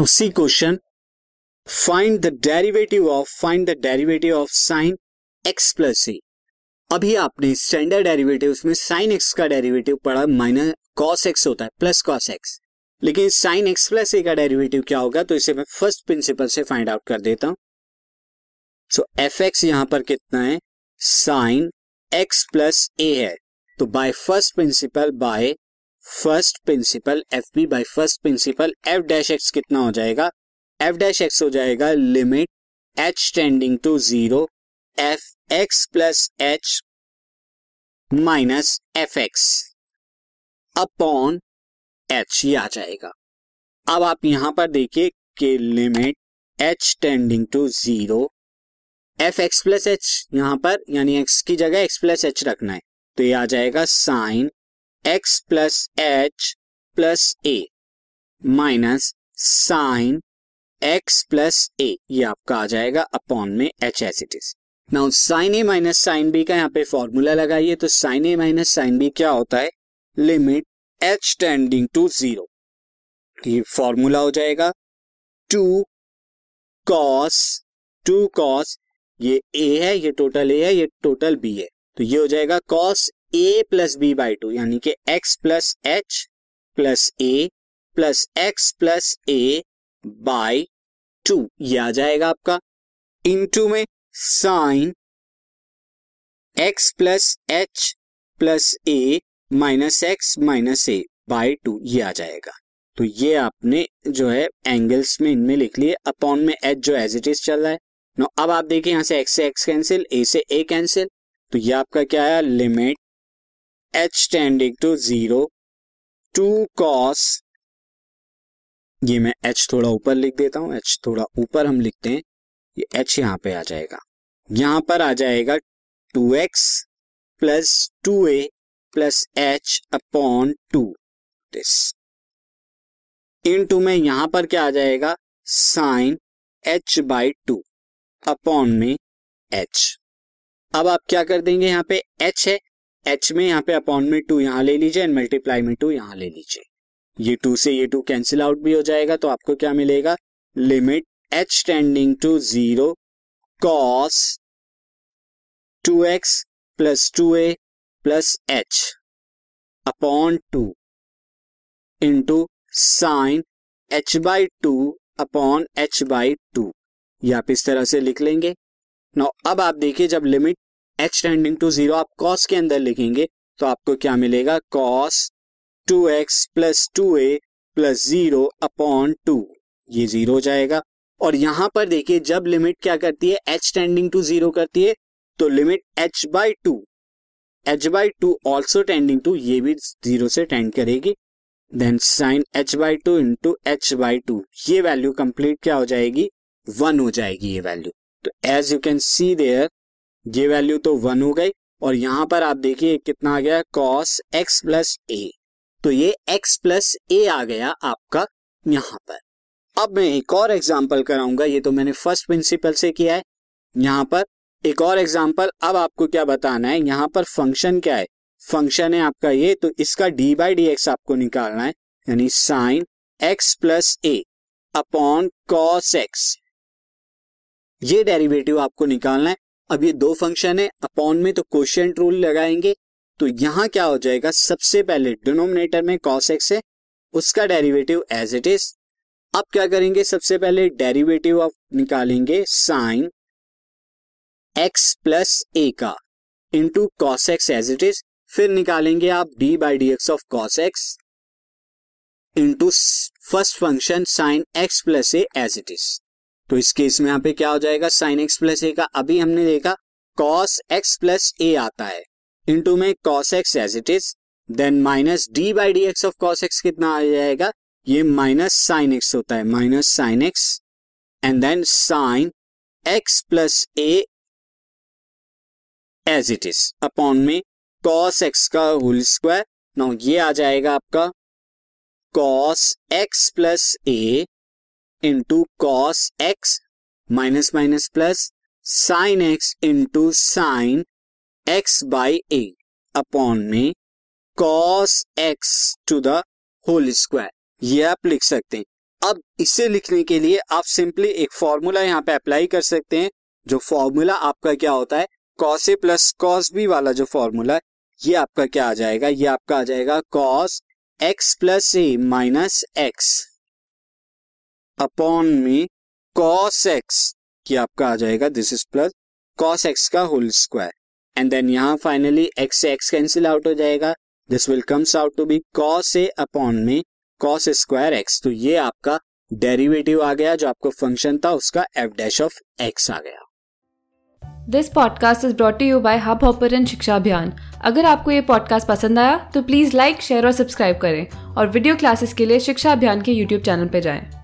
Now C question find the derivative of find the derivative of sine x plus a अभी आपने standard derivative में sine x का derivative पढ़ा minus cos x होता है plus cos x लेकिन sine x plus a का derivative क्या होगा तो इसे मैं फ़र्स्ट प्रिंसिपल से फाइंड आउट कर देता हूँ. सो एफ़ एक्स यहाँ पर कितना है? साइन एक्स प्लस ए है. तो by first principle by first principle F B by first principle F dash x कितना हो जाएगा? एफ़ डैश एक्स हो जाएगा limit h tending to zero F x plus h minus F x upon h ये आ जाएगा। अब आप यहाँ पर देखिए कि limit h tending to zero F x plus h, यहाँ पर यानी एक्स की जगह एक्स प्लस एच रखना है। तो ये आ जाएगा sine x plus h plus a minus sine x plus a ये आपका आ जाएगा अपॉन में h as it is now sine a minus sine b का यहाँ पे फॉर्मूला लगाइए तो sine a minus sine b क्या होता है? Limit h tending to zero formula हो जाएगा टू कॉस टू कॉस ये ए है, ये टोटल ए है, ये टोटल बी है. तो ये हो जाएगा cos a plus b by two यानी कि x plus h plus a plus x plus a by two ये आ जाएगा आपका इनटू में sine x plus h plus a minus x minus a by two ये आ जाएगा। तो ये आपने जो है एंगल्स में, इनमें लिख लिए। अपॉन में एच जो एज इट इज़ चल रहा है। नो अब आप देखिए यहाँ से एक्स से एक्स कैंसिल ए से ए कैंसिल तो ये आपका क्या है limit h tending to zero two cos ये मैं एच थोड़ा ऊपर लिख देता हूँ। एच थोड़ा ऊपर हम लिखते हैं। ये एच यहाँ पे आ जाएगा। यहाँ पर आ जाएगा two x plus two a plus h upon two this into में यहाँ पर क्या आ जाएगा? Sine h by two upon में एच अब आप क्या कर देंगे यहाँ पे? एच है। एच में यहाँ पे अपॉन में टू यहाँ ले लीजिए एंड मल्टीप्लाई में टू यहाँ ले लीजिए। ये टू से ये टू कैंसिल आउट भी हो जाएगा तो आपको क्या मिलेगा? Limit h tending to zero cos two x plus two a plus h upon two into sine h by two upon h by two ये आप इस तरह से लिख लेंगे। नो अब आप देखिए जब limit h tending to zero आप कॉस के अंदर लिखेंगे तो आपको क्या मिलेगा? Cos two x plus two a plus zero upon two ये ज़ीरो हो जाएगा। और यहाँ पर देखिए, जब लिमिट क्या करती है? एच टेंडिंग टू ज़ीरो करती है तो limit h by two h by two also tending to ये भी ज़ीरो से टेंड करेगी। Then sine h by two into h by two ये वैल्यू कंप्लीट क्या हो जाएगी? वन हो जाएगी ये वैल्यू तो as you can see there ये वैल्यू तो वन हो गई और यहाँ पर आप देखिए कितना आ गया कॉस एक्स प्लस ए तो ये एक्स प्लस ए आ गया आपका यहाँ पर। अब मैं एक और एग्ज़ाम्पल कराऊँगा, ये तो मैंने फ़र्स्ट प्रिंसिपल से किया है। यहाँ पर एक और एग्ज़ाम्पल अब आपको क्या बताना है, यहाँ पर फ़ंक्शन क्या है? फ़ंक्शन है आपका ये तो इसका डी बाई डी एक्स आपको निकालना है, यानी sine x plus a upon cos x ये डेरिवेटिव आपको निकालना है अब ये दो फ़ंक्शन है अपॉन में तो क्वेश्चन रूल लगाएँगे तो यहाँ क्या हो जाएगा, सबसे पहले डिनोमिनेटर में कॉस एक्स है, उसका डेरिवेटिव एज इट इज़ अब क्या करेंगे, सबसे पहले डेरिवेटिव ऑफ़ निकालेंगे साइन एक्स प्लस ए का into cos x as it is फिर निकालेंगे आप D by D x of cos x into first function sine x plus a as it is तो इस केस में यहाँ पे क्या हो जाएगा? साइन एक्स प्लस ए का अभी हमने देखा कॉस एक्स प्लस ए आता है। इंटू में cos x as it is then minus D by D x of cos x कितना आ जाएगा? ये माइनस साइन एक्स होता है minus sine x and then sine x plus a as it is upon में cos x का whole square now ये आ जाएगा आपका cos x plus a into cos x minus minus plus sine x into sine x by a upon में cos x to the whole square ये आप लिख सकते हैं। अब इसे लिखने के लिए आप सिंपली एक फॉर्मूला यहाँ पे अप्लाई कर सकते हैं। जो फॉर्मूला आपका क्या होता है? Cos a plus cos b वाला जो फॉर्मूला है, ये आपका क्या आ जाएगा? ये आपका आ जाएगा cos x plus a minus x upon में कॉस एक्स ये आपका आ जाएगा this is plus cos x का होल स्क्वायर एंड देन यहाँ फाइनली एक्स से एक्स कैंसिल आउट हो जाएगा. This will comes out to be cos a upon में कॉस स्क्वायर एक्स तो ये आपका डेरिवेटिव आ गया, जो आपको फ़ंक्शन था, उसका एफ़ डैश ऑफ़ एक्स आ गया। This podcast is brought you by hub hopper शिक्षा अभियान अगर आपको ये पॉडकास्ट पसंद आया तो प्लीज़ लाइक शेयर और सब्सक्राइब करें। और वीडियो क्लासेस के लिए शिक्षा अभियान के यूट्यूब चैनल पर जाएँ।